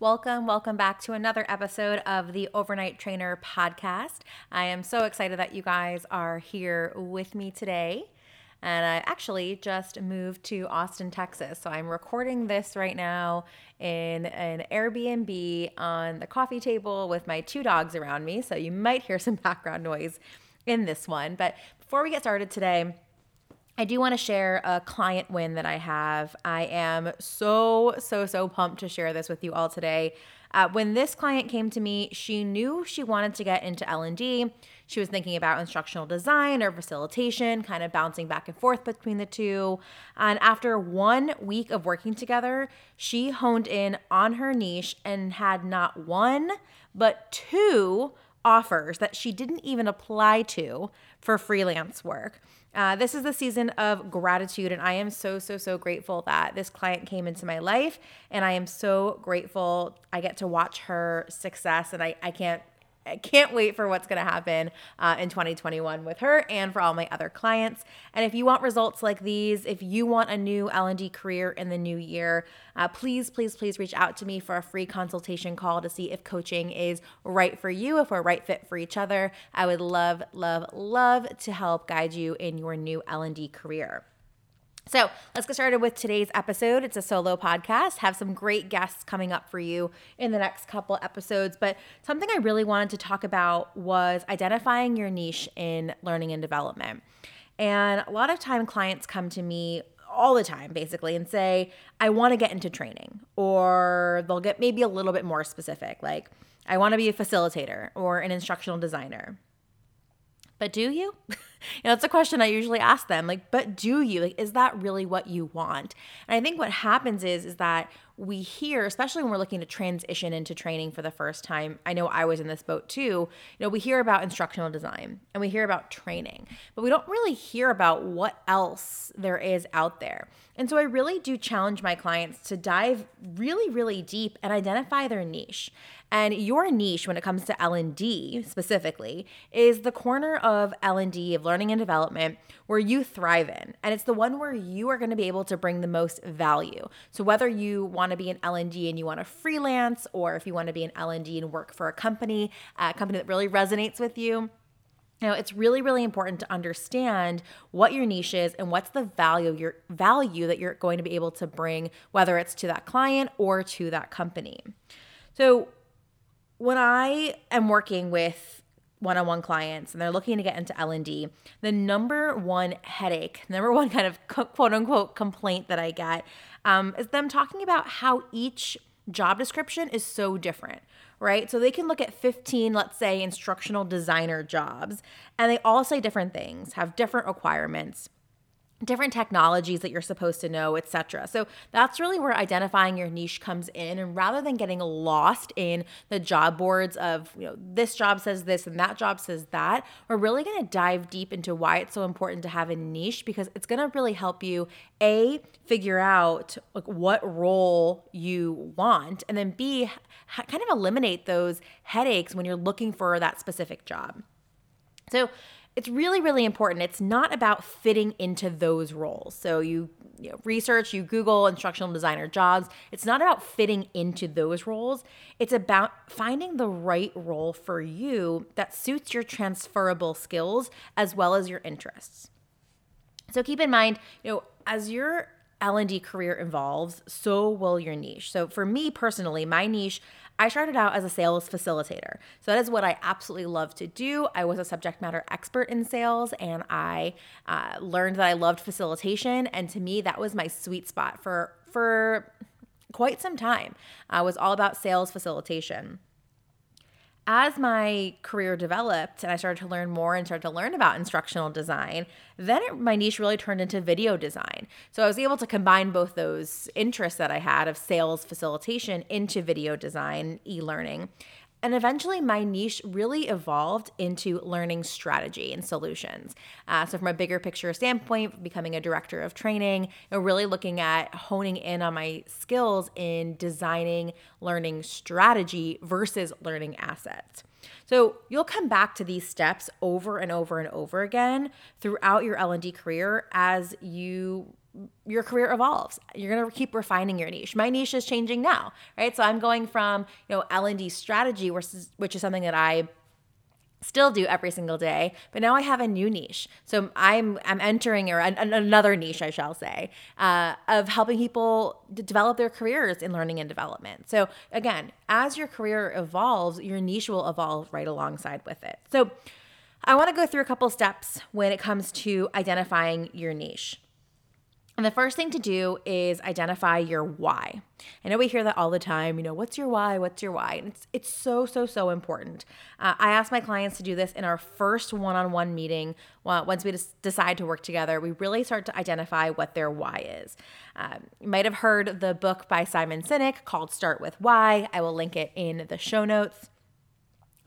Welcome, welcome back to another episode of the Overnight Trainer podcast. I am so excited that you guys are here with me today. And I actually just moved to Austin, Texas. So I'm recording this right now in an Airbnb on the coffee table with my two dogs around me. So you might hear some background noise in this one. But before we get started today, I do want to share a client win that I have. I am so, so, so pumped to share this with you all today. Uh, when this client came to me, she knew she wanted to get into L&D. She was thinking about instructional design or facilitation, kind of bouncing back and forth between the two. And after one week of working together, she honed in on her niche and had not one, but two offers that she didn't even apply to for freelance work. Uh, this is the season of gratitude, and I am so, so, so grateful that this client came into my life. And I am so grateful I get to watch her success, and I, I can't I can't wait for what's going to happen uh, in 2021 with her and for all my other clients. And if you want results like these, if you want a new L&D career in the new year, uh, please, please, please reach out to me for a free consultation call to see if coaching is right for you, if we're right fit for each other. I would love, love, love to help guide you in your new L&D career. So let's get started with today's episode. It's a solo podcast. Have some great guests coming up for you in the next couple episodes. But something I really wanted to talk about was identifying your niche in learning and development. And a lot of time clients come to me all the time basically and say, I want to get into training, or they'll get maybe a little bit more specific, like, I want to be a facilitator or an instructional designer. But do you? you know, that's a question I usually ask them. Like, but do you? Like, is that really what you want? And I think what happens is, is that we hear, especially when we're looking to transition into training for the first time. I know I was in this boat too. You know, we hear about instructional design and we hear about training, but we don't really hear about what else there is out there. And so I really do challenge my clients to dive really, really deep and identify their niche. And your niche when it comes to L&D specifically is the corner of L&D of learning and development where you thrive in. And it's the one where you are going to be able to bring the most value. So whether you want to be an L&D and you want to freelance or if you want to be an L&D and work for a company, a company that really resonates with you, you know, it's really, really important to understand what your niche is and what's the value your value that you're going to be able to bring, whether it's to that client or to that company. So when I am working with one-on-one clients and they're looking to get into L&D, the number one headache, number one kind of quote unquote complaint that I get um, is them talking about how each job description is so different, right? So they can look at 15, let's say, instructional designer jobs, and they all say different things, have different requirements different technologies that you're supposed to know, etc. So that's really where identifying your niche comes in and rather than getting lost in the job boards of, you know, this job says this and that job says that, we're really going to dive deep into why it's so important to have a niche because it's going to really help you a figure out like what role you want and then b kind of eliminate those headaches when you're looking for that specific job. So it's really really important. It's not about fitting into those roles. So you, you know, research you google instructional designer jobs. It's not about fitting into those roles. It's about finding the right role for you that suits your transferable skills as well as your interests. So keep in mind you know as you're L&D career involves, so will your niche. So for me personally, my niche, I started out as a sales facilitator. So that is what I absolutely love to do. I was a subject matter expert in sales and I uh, learned that I loved facilitation. And to me, that was my sweet spot for, for quite some time. I was all about sales facilitation as my career developed and I started to learn more and started to learn about instructional design, then it, my niche really turned into video design. So I was able to combine both those interests that I had of sales facilitation into video design, e learning. And eventually, my niche really evolved into learning strategy and solutions. Uh, so, from a bigger picture standpoint, becoming a director of training, and really looking at honing in on my skills in designing learning strategy versus learning assets. So you'll come back to these steps over and over and over again throughout your L&D career as you your career evolves. You're going to keep refining your niche. My niche is changing now, right? So I'm going from, you know, L&D strategy which is, something that I still do every single day but now i have a new niche so i'm i'm entering or an, another niche i shall say uh, of helping people develop their careers in learning and development so again as your career evolves your niche will evolve right alongside with it so i want to go through a couple steps when it comes to identifying your niche and the first thing to do is identify your why. I know we hear that all the time. You know, what's your why? What's your why? And it's it's so so so important. Uh, I ask my clients to do this in our first one-on-one meeting. Once we decide to work together, we really start to identify what their why is. Um, you might have heard the book by Simon Sinek called "Start with Why." I will link it in the show notes.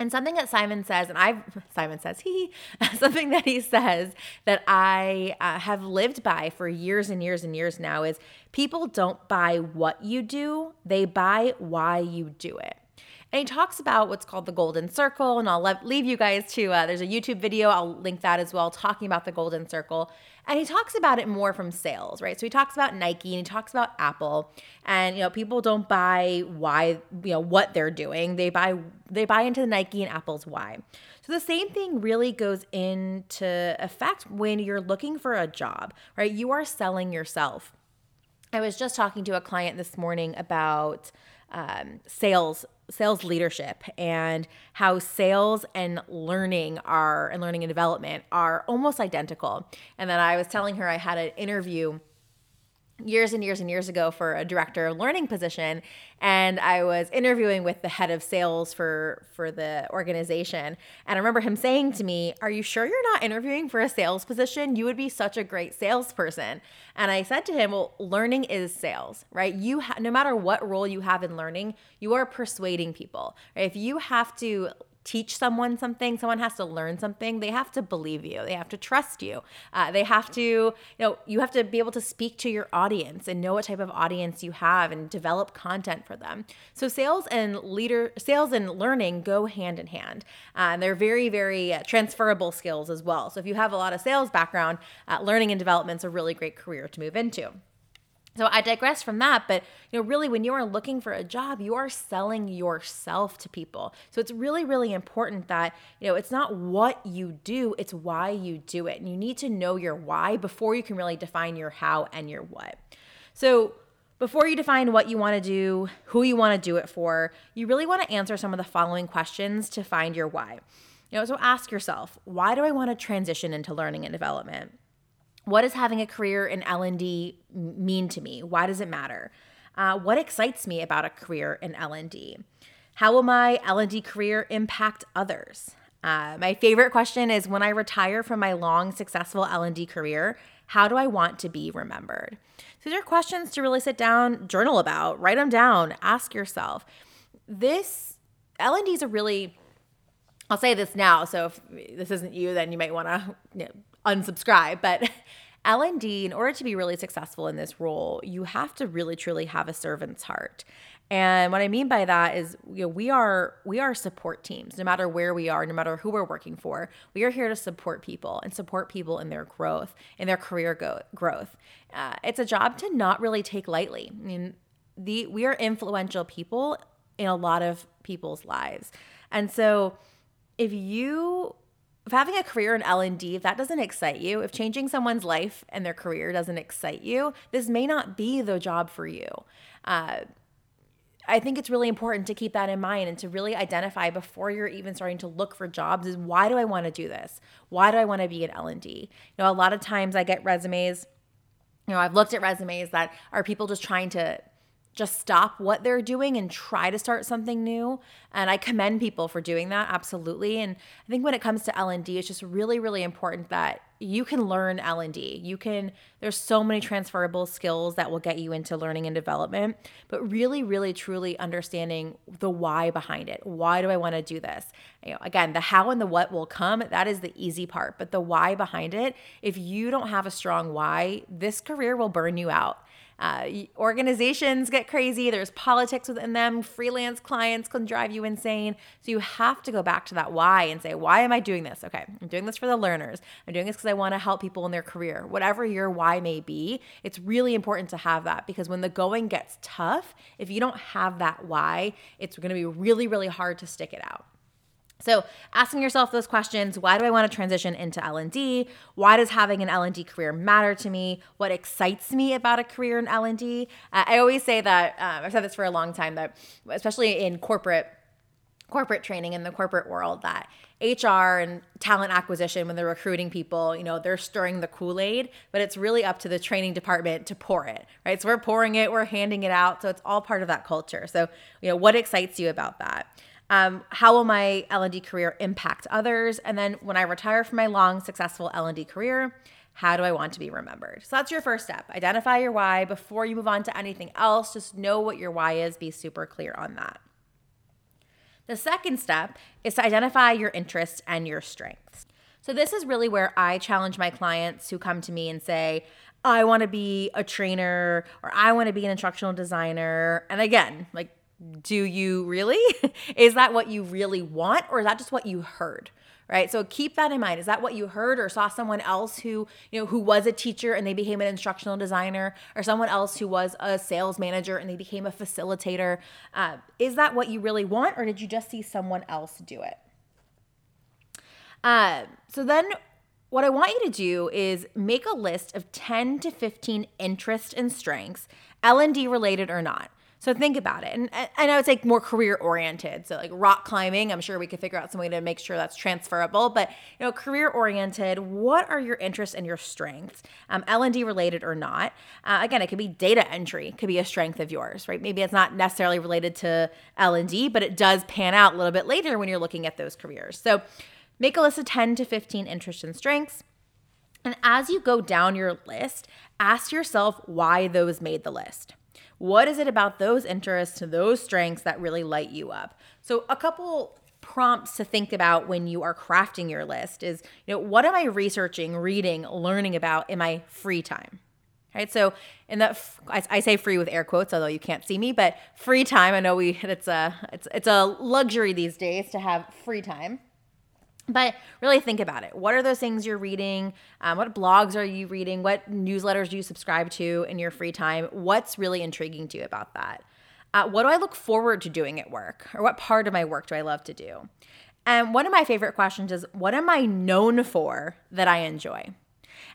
And something that Simon says, and I've, Simon says, he, something that he says that I uh, have lived by for years and years and years now is people don't buy what you do, they buy why you do it. And he talks about what's called the golden circle. And I'll leave you guys to, uh, there's a YouTube video, I'll link that as well, talking about the golden circle. And he talks about it more from sales, right? So he talks about Nike and he talks about Apple. And you know, people don't buy why, you know, what they're doing. They buy they buy into the Nike and Apple's why. So the same thing really goes into effect when you're looking for a job, right? You are selling yourself. I was just talking to a client this morning about um, sales sales leadership and how sales and learning are and learning and development are almost identical. And then i was telling her i had an interview years and years and years ago for a director of learning position and I was interviewing with the head of sales for for the organization and I remember him saying to me, "Are you sure you're not interviewing for a sales position? You would be such a great salesperson." And I said to him, "Well, learning is sales, right? You ha- no matter what role you have in learning, you are persuading people. Right? If you have to teach someone something, someone has to learn something, they have to believe you. They have to trust you. Uh, they have to, you know, you have to be able to speak to your audience and know what type of audience you have and develop content for them. So sales and leader, sales and learning go hand in hand. Uh, and they're very, very uh, transferable skills as well. So if you have a lot of sales background, uh, learning and development is a really great career to move into. So I digress from that, but you know, really when you are looking for a job, you are selling yourself to people. So it's really, really important that, you know, it's not what you do, it's why you do it. And you need to know your why before you can really define your how and your what. So before you define what you want to do, who you want to do it for, you really want to answer some of the following questions to find your why. You know, so ask yourself, why do I want to transition into learning and development? What does having a career in L&D mean to me? Why does it matter? Uh, what excites me about a career in L&D? How will my L&D career impact others? Uh, my favorite question is when I retire from my long successful L&D career, how do I want to be remembered? So these are questions to really sit down, journal about, write them down, ask yourself. This L&D is a really I'll say this now, so if this isn't you, then you might want to you know, unsubscribe. But L&D, in order to be really successful in this role, you have to really truly have a servant's heart. And what I mean by that is, you know, we are we are support teams. No matter where we are, no matter who we're working for, we are here to support people and support people in their growth, in their career go- growth. Uh, it's a job to not really take lightly. I mean, the we are influential people in a lot of people's lives, and so if you if having a career in L&D, if that doesn't excite you, if changing someone's life and their career doesn't excite you, this may not be the job for you. Uh, I think it's really important to keep that in mind and to really identify before you're even starting to look for jobs is why do I want to do this? Why do I want to be in L&D? You know, a lot of times I get resumes, you know, I've looked at resumes that are people just trying to just stop what they're doing and try to start something new. And i commend people for doing that absolutely. And i think when it comes to l&d it's just really really important that you can learn l&d you can there's so many transferable skills that will get you into learning and development but really really truly understanding the why behind it. Why do i want to do this? You know again the how and the what will come that is the easy part but the why behind it if you don't have a strong why this career will burn you out uh, organizations get crazy. There's politics within them. Freelance clients can drive you insane. So you have to go back to that why and say, why am I doing this? Okay, I'm doing this for the learners. I'm doing this because I want to help people in their career. Whatever your why may be, it's really important to have that because when the going gets tough, if you don't have that why, it's going to be really, really hard to stick it out. So, asking yourself those questions, why do I want to transition into L&D? Why does having an L&D career matter to me? What excites me about a career in L&D? Uh, I always say that um, I've said this for a long time that especially in corporate corporate training in the corporate world that HR and talent acquisition when they're recruiting people, you know, they're stirring the Kool-Aid, but it's really up to the training department to pour it, right? So we're pouring it, we're handing it out, so it's all part of that culture. So, you know, what excites you about that? Um, how will my L&D career impact others? And then when I retire from my long, successful L&D career, how do I want to be remembered? So that's your first step. Identify your why before you move on to anything else. Just know what your why is, be super clear on that. The second step is to identify your interests and your strengths. So, this is really where I challenge my clients who come to me and say, I want to be a trainer or I want to be an instructional designer. And again, like do you really? is that what you really want or is that just what you heard? Right? So keep that in mind. Is that what you heard or saw someone else who, you know, who was a teacher and they became an instructional designer or someone else who was a sales manager and they became a facilitator? Uh, is that what you really want or did you just see someone else do it? Uh, so then what I want you to do is make a list of 10 to 15 interests and strengths, L&D related or not. So think about it. And, and I would say more career oriented. So like rock climbing, I'm sure we could figure out some way to make sure that's transferable. But you know, career oriented, what are your interests and your strengths? Um, L&D related or not. Uh, again, it could be data entry, could be a strength of yours, right? Maybe it's not necessarily related to L&D, but it does pan out a little bit later when you're looking at those careers. So make a list of 10 to 15 interests and strengths. And as you go down your list, ask yourself why those made the list. What is it about those interests, those strengths that really light you up? So, a couple prompts to think about when you are crafting your list is, you know, what am I researching, reading, learning about in my free time? Right. So, in that, I say free with air quotes, although you can't see me, but free time. I know we it's a it's it's a luxury these days to have free time. But really think about it. What are those things you're reading? Um, what blogs are you reading? What newsletters do you subscribe to in your free time? What's really intriguing to you about that? Uh, what do I look forward to doing at work? Or what part of my work do I love to do? And one of my favorite questions is what am I known for that I enjoy?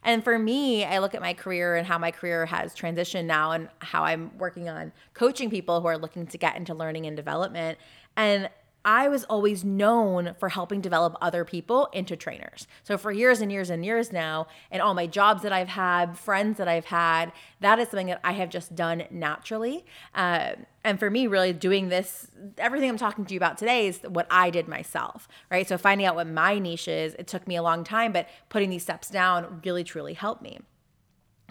And for me, I look at my career and how my career has transitioned now and how I'm working on coaching people who are looking to get into learning and development. And I was always known for helping develop other people into trainers. So for years and years and years now, and all my jobs that I've had, friends that I've had, that is something that I have just done naturally. Uh, and for me, really doing this, everything I'm talking to you about today is what I did myself, right? So finding out what my niche is, it took me a long time, but putting these steps down really, truly helped me.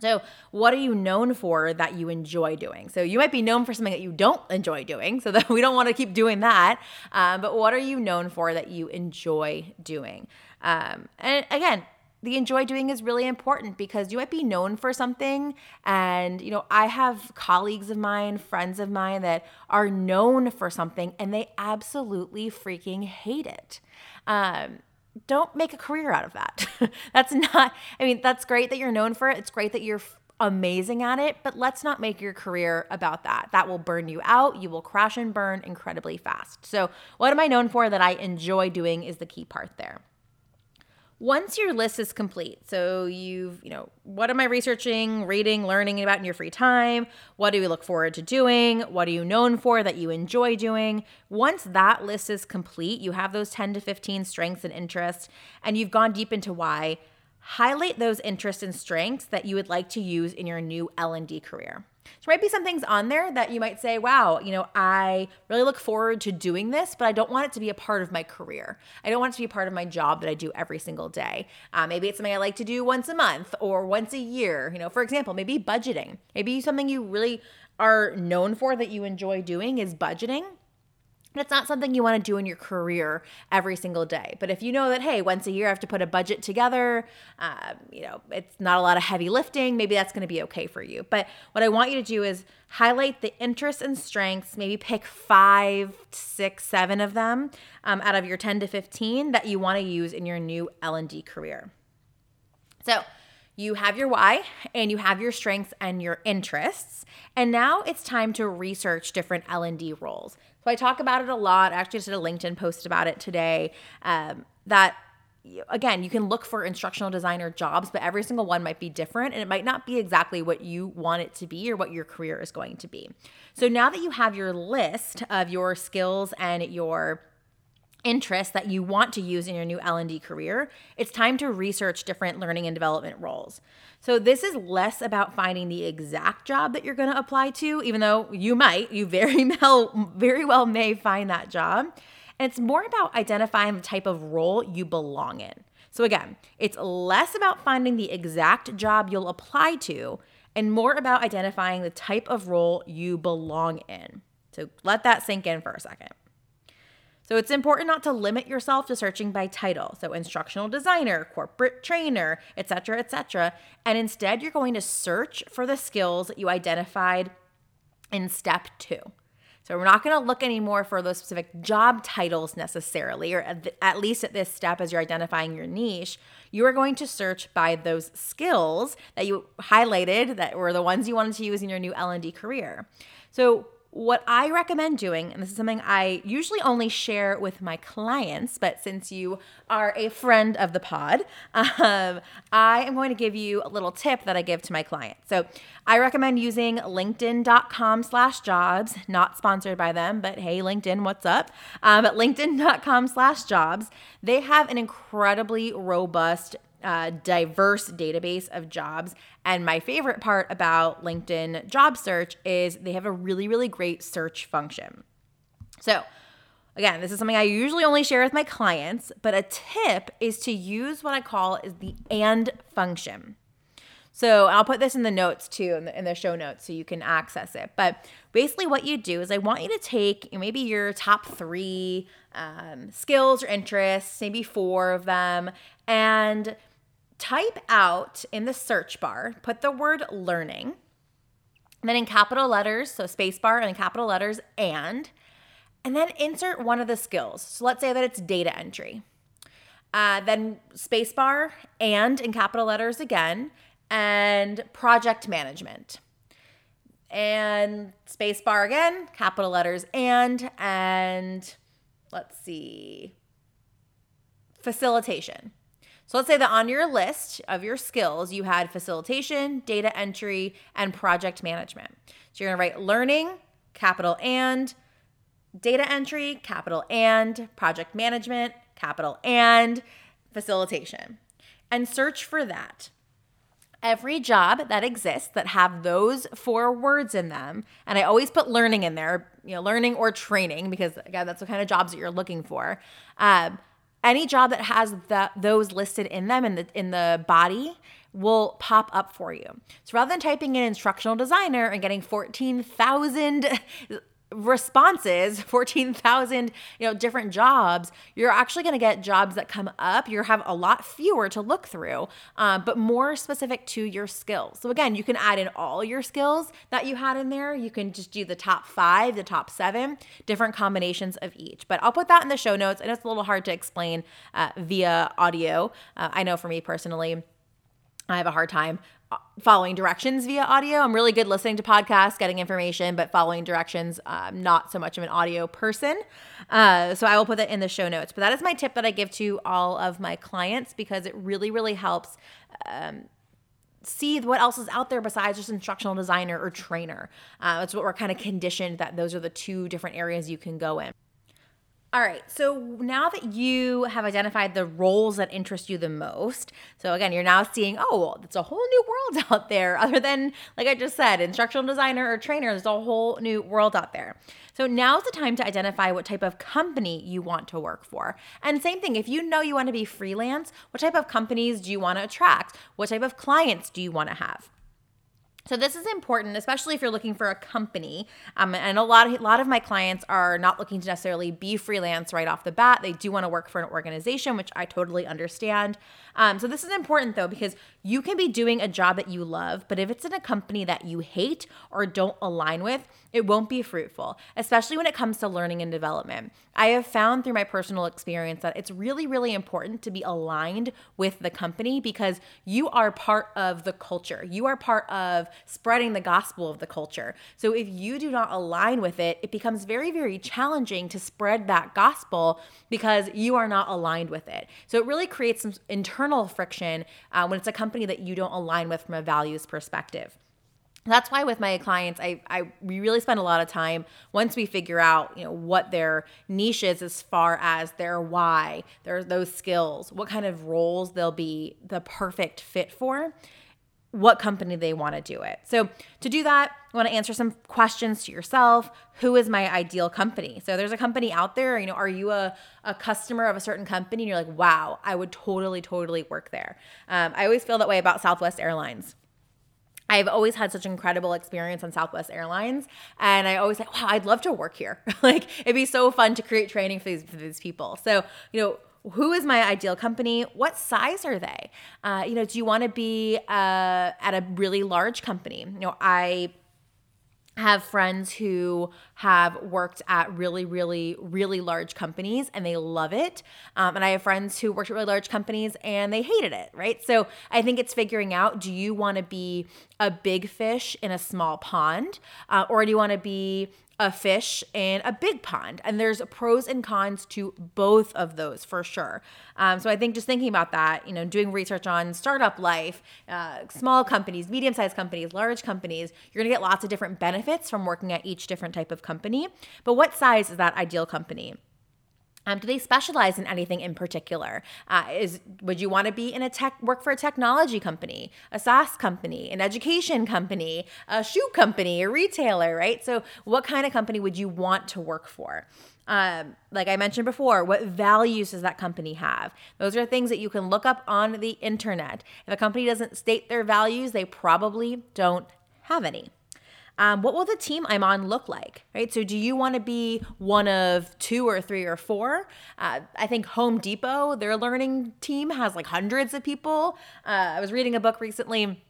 So, what are you known for that you enjoy doing? So, you might be known for something that you don't enjoy doing, so that we don't want to keep doing that. Um, but what are you known for that you enjoy doing? Um, and again, the enjoy doing is really important because you might be known for something and you know i have colleagues of mine friends of mine that are known for something and they absolutely freaking hate it um, don't make a career out of that. that's not, I mean, that's great that you're known for it. It's great that you're amazing at it, but let's not make your career about that. That will burn you out. You will crash and burn incredibly fast. So, what am I known for that I enjoy doing is the key part there. Once your list is complete, so you've, you know, what am I researching, reading, learning about in your free time? What do you look forward to doing? What are you known for that you enjoy doing? Once that list is complete, you have those 10 to 15 strengths and interests, and you've gone deep into why, highlight those interests and strengths that you would like to use in your new L&D career. There might be some things on there that you might say, wow, you know, I really look forward to doing this, but I don't want it to be a part of my career. I don't want it to be a part of my job that I do every single day. Uh, maybe it's something I like to do once a month or once a year. You know, for example, maybe budgeting. Maybe something you really are known for that you enjoy doing is budgeting it's not something you want to do in your career every single day. But if you know that, hey, once a year I have to put a budget together, uh, you know, it's not a lot of heavy lifting, maybe that's going to be okay for you. But what I want you to do is highlight the interests and strengths, maybe pick five, six, seven of them um, out of your 10 to 15 that you want to use in your new L&D career. So, you have your why and you have your strengths and your interests and now it's time to research different l&d roles so I talk about it a lot. I actually just did a LinkedIn post about it today. Um, that again, you can look for instructional designer jobs, but every single one might be different and it might not be exactly what you want it to be or what your career is going to be. So now that you have your list of your skills and your interests that you want to use in your new L&D career, it's time to research different learning and development roles. So this is less about finding the exact job that you're going to apply to, even though you might, you very well very well may find that job. And it's more about identifying the type of role you belong in. So again, it's less about finding the exact job you'll apply to and more about identifying the type of role you belong in. So let that sink in for a second. So it's important not to limit yourself to searching by title, so instructional designer, corporate trainer, etc., etc., and instead you're going to search for the skills that you identified in step 2. So we're not going to look anymore for those specific job titles necessarily, or at least at this step as you're identifying your niche. You are going to search by those skills that you highlighted that were the ones you wanted to use in your new L&D career. So what I recommend doing, and this is something I usually only share with my clients, but since you are a friend of the pod, um, I am going to give you a little tip that I give to my clients. So I recommend using linkedin.com slash jobs, not sponsored by them, but hey, LinkedIn, what's up? Um, at linkedin.com slash jobs, they have an incredibly robust uh, diverse database of jobs. And my favorite part about LinkedIn job search is they have a really, really great search function. So, again, this is something I usually only share with my clients, but a tip is to use what I call is the and function. So I'll put this in the notes too, in the, in the, show notes, so you can access it. But basically, what you do is I want you to take maybe your top three um, skills or interests, maybe four of them, and type out in the search bar, put the word learning, then in capital letters, so space bar and in capital letters, and, and then insert one of the skills. So let's say that it's data entry. Uh, then space bar and in capital letters again, and project management. And space bar again, capital letters and, and let's see, facilitation. So let's say that on your list of your skills, you had facilitation, data entry, and project management. So you're gonna write learning, capital and, data entry, capital and, project management, capital and, facilitation. And search for that. Every job that exists that have those four words in them, and I always put learning in there, you know, learning or training, because again, that's the kind of jobs that you're looking for. Um, any job that has that those listed in them in the in the body will pop up for you. So rather than typing in instructional designer and getting 14,000 responses 14,000 you know different jobs you're actually going to get jobs that come up. You have a lot fewer to look through uh, but more specific to your skills. So again you can add in all your skills that you had in there. You can just do the top five the top seven different combinations of each. But i'll put that in the show notes and it's a little hard to explain uh, via audio. Uh, i know for me personally I have a hard time following directions via audio. I'm really good listening to podcasts, getting information, but following directions, I'm not so much of an audio person. Uh, so I will put that in the show notes. But that is my tip that I give to all of my clients because it really, really helps. Um, see what else is out there besides just instructional designer or trainer. Uh, that's what we're kind of conditioned that those are the two different areas you can go in. All right, so now that you have identified the roles that interest you the most, so again, you're now seeing, oh, well, it's a whole new world out there, other than, like I just said, instructional designer or trainer, there's a whole new world out there. So now's the time to identify what type of company you want to work for. And same thing, if you know you want to be freelance, what type of companies do you want to attract? What type of clients do you want to have? So this is important, especially if you're looking for a company. Um, and a lot of a lot of my clients are not looking to necessarily be freelance right off the bat. They do want to work for an organization, which I totally understand. Um, so this is important though because you can be doing a job that you love, but if it's in a company that you hate or don't align with, it won't be fruitful, especially when it comes to learning and development. I have found through my personal experience that it's really, really important to be aligned with the company because you are part of the culture. You are part of spreading the gospel of the culture. So if you do not align with it, it becomes very, very challenging to spread that gospel because you are not aligned with it. So it really creates some internal friction uh, when it's a company that you don't align with from a values perspective that's why with my clients I, I we really spend a lot of time once we figure out you know what their niche is as far as their why their those skills what kind of roles they'll be the perfect fit for what company they want to do it. So to do that you want to answer some questions to yourself. Who is my ideal company? So there's a company out there you know are you a, a customer of a certain company? And you're like wow i would totally totally work there. Um, i always feel that way about southwest airlines. I've always had such incredible experience on Southwest Airlines, and I always say, "Wow, I'd love to work here. like, it'd be so fun to create training for these for these people." So, you know, who is my ideal company? What size are they? Uh, you know, do you want to be uh, at a really large company? You know, I have friends who have worked at really, really, really large companies and they love it. Um, and I have friends who worked at really large companies and they hated it, right? So I think it's figuring out do you want to be a big fish in a small pond uh, or do you want to be a fish in a big pond. And there's pros and cons to both of those for sure. Um, so I think just thinking about that, you know, doing research on startup life, uh, small companies, medium sized companies, large companies, you're to get lots of different benefits from working at each different type of company. But what size is that ideal company? Um, do they specialize in anything in particular? Uh, is would you want to be in a tech work for a technology company, a SaaS company, an education company, a shoe company, a retailer, right? So, what kind of company would you want to work for? Um, like I mentioned before, what values does that company have? Those are things that you can look up on the internet. If a company doesn't state their values, they probably don't have any. Um, what will the team I'm on look like? Right. So, do you want to be one of two or three or four? Uh, I think Home Depot, their learning team has like hundreds of people. Uh, I was reading a book recently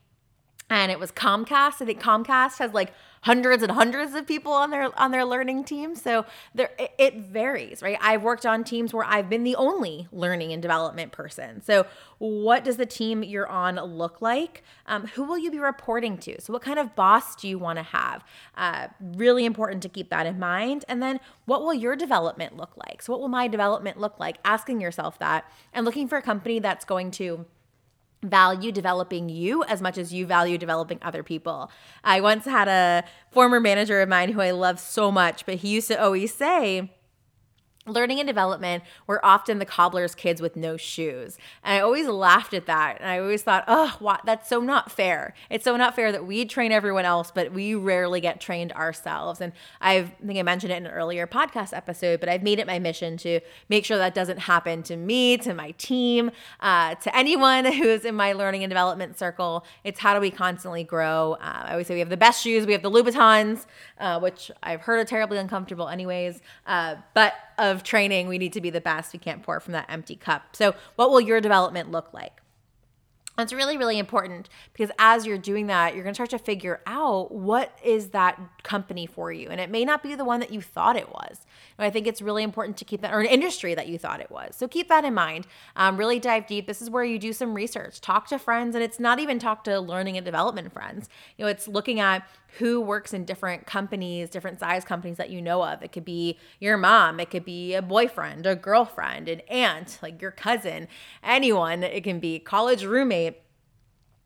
and it was Comcast. I think Comcast has like hundreds and hundreds of people on their on their learning team. So there it, it varies, right? I've worked on teams where I've been the only learning and development person. So what does the team you're on look like? Um, who will you be reporting to? So what kind of boss do you want to have? Uh, really important to keep that in mind. And then what will your development look like? So what will my development look like? Asking yourself that and looking for a company that's going to value developing you as much as you value developing other people. I once had a former manager of mine who I love so much, but he used to always say, learning and development were often the cobbler's kids with no shoes. And I always laughed at that. And I always thought, oh, that's so not fair. It's so not fair that we train everyone else, but we rarely get trained ourselves. And I've, I think I mentioned it in an earlier podcast episode, but I've made it my mission to make sure that doesn't happen to me, to my team, uh, to anyone who is in my learning and development circle. It's how do we constantly grow? Uh, I always say we have the best shoes, we have the Louboutins, uh, which I've heard are terribly uncomfortable anyways. Uh, but of training, we need to be the best. We can't pour from that empty cup. So, what will your development look like? It's really, really important because as you're doing that, you're going to start to figure out what is that company for you. And it may not be the one that you thought it was. And I think it's really important to keep that, or an industry that you thought it was. So keep that in mind. Um, really dive deep. This is where you do some research, talk to friends, and it's not even talk to learning and development friends. You know, it's looking at who works in different companies, different size companies that you know of. It could be your mom, it could be a boyfriend, a girlfriend, an aunt, like your cousin, anyone. It can be college roommate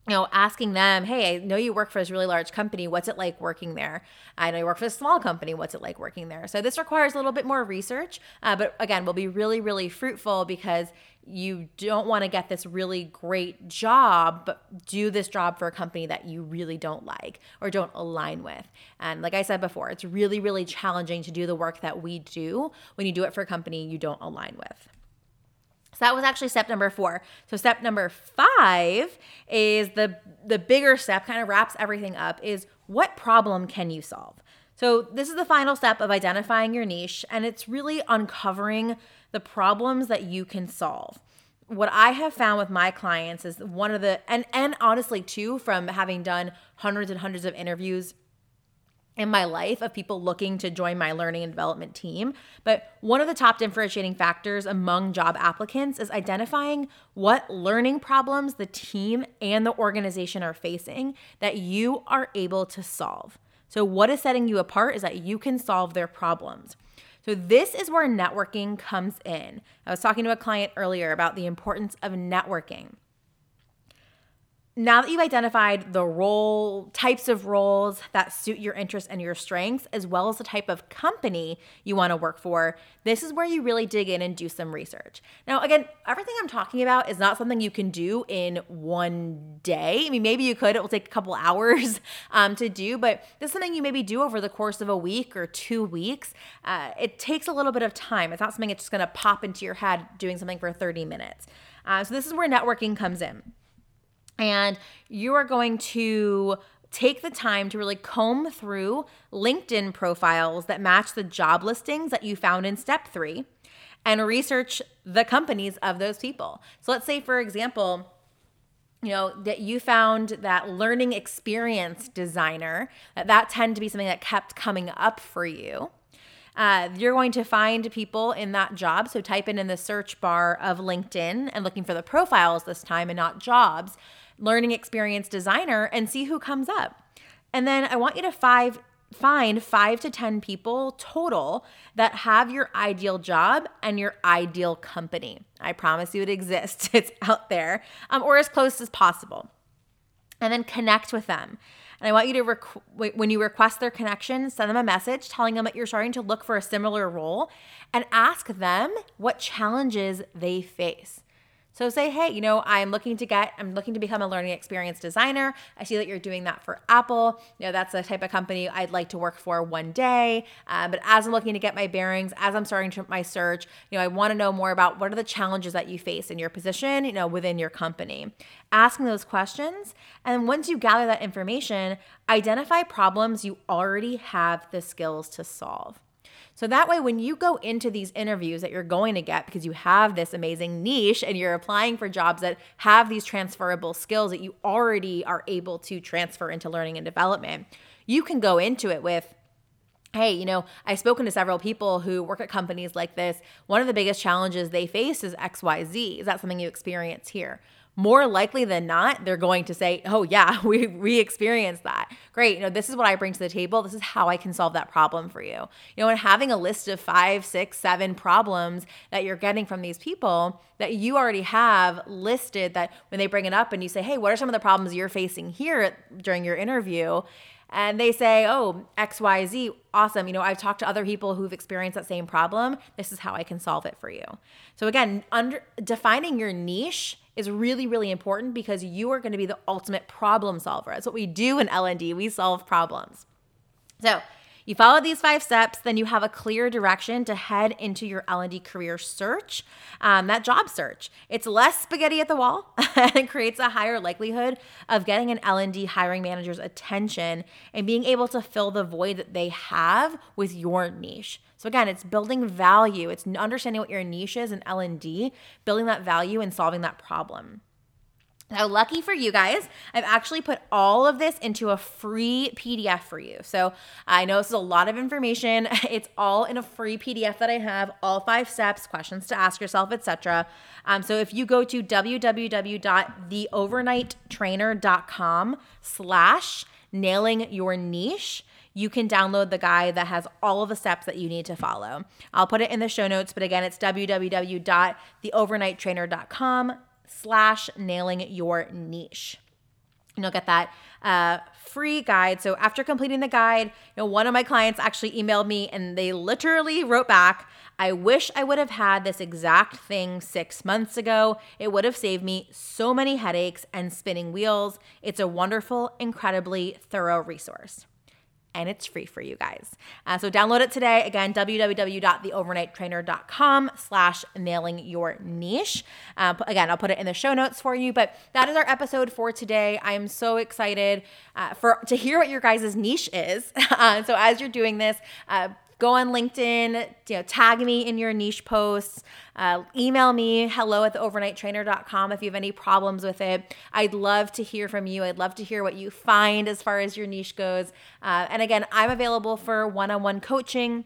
you know, asking them, hey, I know you work for this really large company. What's it like working there? I know you work for a small company. What's it like working there? So this requires a little bit more research, uh, but again, will be really, really fruitful because you don't want to get this really great job, but do this job for a company that you really don't like or don't align with. And like I said before, it's really, really challenging to do the work that we do when you do it for a company you don't align with. So that was actually step number four. So step number five is the the bigger step, kind of wraps everything up, is what problem can you solve? So this is the final step of identifying your niche, and it's really uncovering the problems that you can solve. What I have found with my clients is one of the and and honestly too, from having done hundreds and hundreds of interviews in my life of people looking to join my learning and development team. But one of the top differentiating factors among job applicants is identifying what learning problems the team and the organization are facing that you are able to solve. So, what is setting you apart is that you can solve their problems. So, this is where networking comes in. I was talking to a client earlier about the importance of networking now that you've identified the role, types of roles that suit your interests and your strengths, as well as the type of company you want to work for, this is where you really dig in and do some research. Now, again, everything I'm talking about is not something you can do in one day. I mean, maybe you could, it will take a couple hours um, to do, but this is something you maybe do over the course of a week or two weeks. Uh, it takes a little bit of time. It's not something that's just going to pop into your head doing something for 30 minutes. Uh, so, this is where networking comes in. And you are going to take the time to really comb through LinkedIn profiles that match the job listings that you found in step three and research the companies of those people. So let's say, for example, you know that you found that learning experience designer that that tend to be something that kept coming up for you. Uh, you're going to find people in that job. So type in in the search bar of linkedin and looking for the profiles this time and not jobs learning experience designer and see who comes up. And then I want you to five find 5 to 10 people total that have your ideal job and your ideal company. I promise you it exists. It's out there. Um, or as close as possible. And then connect with them. And I want you to, rec- when you request their connection, send them a message telling them that you're starting to look for a similar role and ask them what challenges they face. So say, hey, you know, I'm looking to get, I'm looking to become a learning experience designer. I see that you're doing that for Apple. You know, that's the type of company I'd like to work for one day. Uh, but as I'm looking to get my bearings, as I'm starting to, my search, you know, I want to know more about what are the challenges that you face in your position, you know, within your company. Asking those questions. And once you gather that information, identify problems you already have the skills to solve. So that way, when you go into these interviews that you're going to get because you have this amazing niche and you're applying for jobs that have these transferable skills that you already are able to transfer into learning and development, you can go into it with hey, you know, I've spoken to several people who work at companies like this. One of the biggest challenges they face is XYZ. Is that something you experience here? More likely than not, they're going to say, Oh, yeah, we, we experienced that. Great. You know, this is what I bring to the table. This is how I can solve that problem for you. You know, and having a list of five, six, seven problems that you're getting from these people that you already have listed that when they bring it up and you say, Hey, what are some of the problems you're facing here during your interview? And they say, oh, XYZ, awesome. You know, I've talked to other people who've experienced that same problem. This is how I can solve it for you. So again, under defining your niche is really really important because you are going to be the ultimate problem solver. That's what we do in L&D. We solve problems. So, you follow these five steps, then you have a clear direction to head into your L&D career search, um, that job search. It's less spaghetti at the wall and it creates a higher likelihood of getting an L&D hiring manager's attention and being able to fill the void that they have with your niche. So again, it's building value. It's understanding what your niche is in L&D, building that value and solving that problem. Now, lucky for you guys, I've actually put all of this into a free PDF for you. So I know this is a lot of information. It's all in a free PDF that I have, all five steps, questions to ask yourself, etc. Um, so if you go to www.theovernighttrainer.com slash nailing your niche, you can download the guide that has all of the steps that you need to follow. I'll put it in the show notes, but again, it's www.theovernighttrainer.com slash nailing your niche. And you'll get that uh, free guide. So after completing the guide, you know, one of my clients actually emailed me and they literally wrote back, I wish I would have had this exact thing six months ago. It would have saved me so many headaches and spinning wheels. It's a wonderful, incredibly thorough resource and it's free for you guys. Uh, so download it today. Again, www.theovernighttrainer.com slash nailing your niche. Uh, again, I'll put it in the show notes for you, but that is our episode for today. I am so excited uh, for to hear what your guys' niche is. Uh, so as you're doing this, uh, go on LinkedIn, you know, tag me in your niche posts, uh, email me hello at the theovernighttrainer.com if you have any problems with it. I'd love to hear from you. I'd love to hear what you find as far as your niche goes. Uh, and again, I'm available for one on one coaching.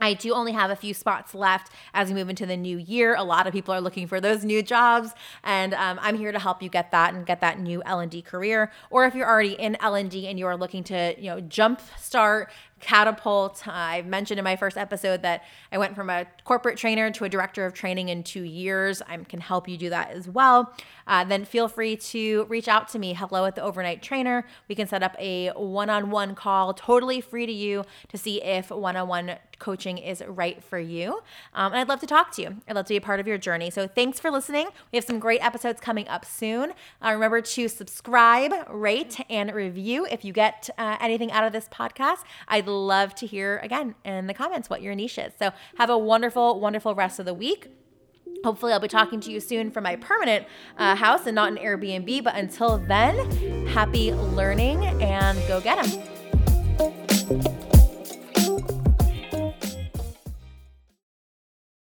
I do only have a few spots left as we move into the new year. A lot of people are looking for those new jobs, and um, I'm here to help you get that and get that new L and D career. Or if you're already in L and D and you are looking to, you know, jump start catapult. I mentioned in my first episode that I went from a corporate trainer to a director of training in two years. I can help you do that as well. Uh, then feel free to reach out to me, hello at the overnight trainer. We can set up a one on one call, totally free to you to see if one on one coaching is right for you. Um, and I'd love to talk to you. I'd love to be a part of your journey. So thanks for listening. We have some great episodes coming up soon. Uh, remember to subscribe, rate, and review if you get uh, anything out of this podcast. I'd I'd love to hear again in the comments what your niche is. So have a wonderful, wonderful rest of the week. Hopefully, I'll be talking to you soon from my permanent uh, house and not an Airbnb. But until then, happy learning and go get them.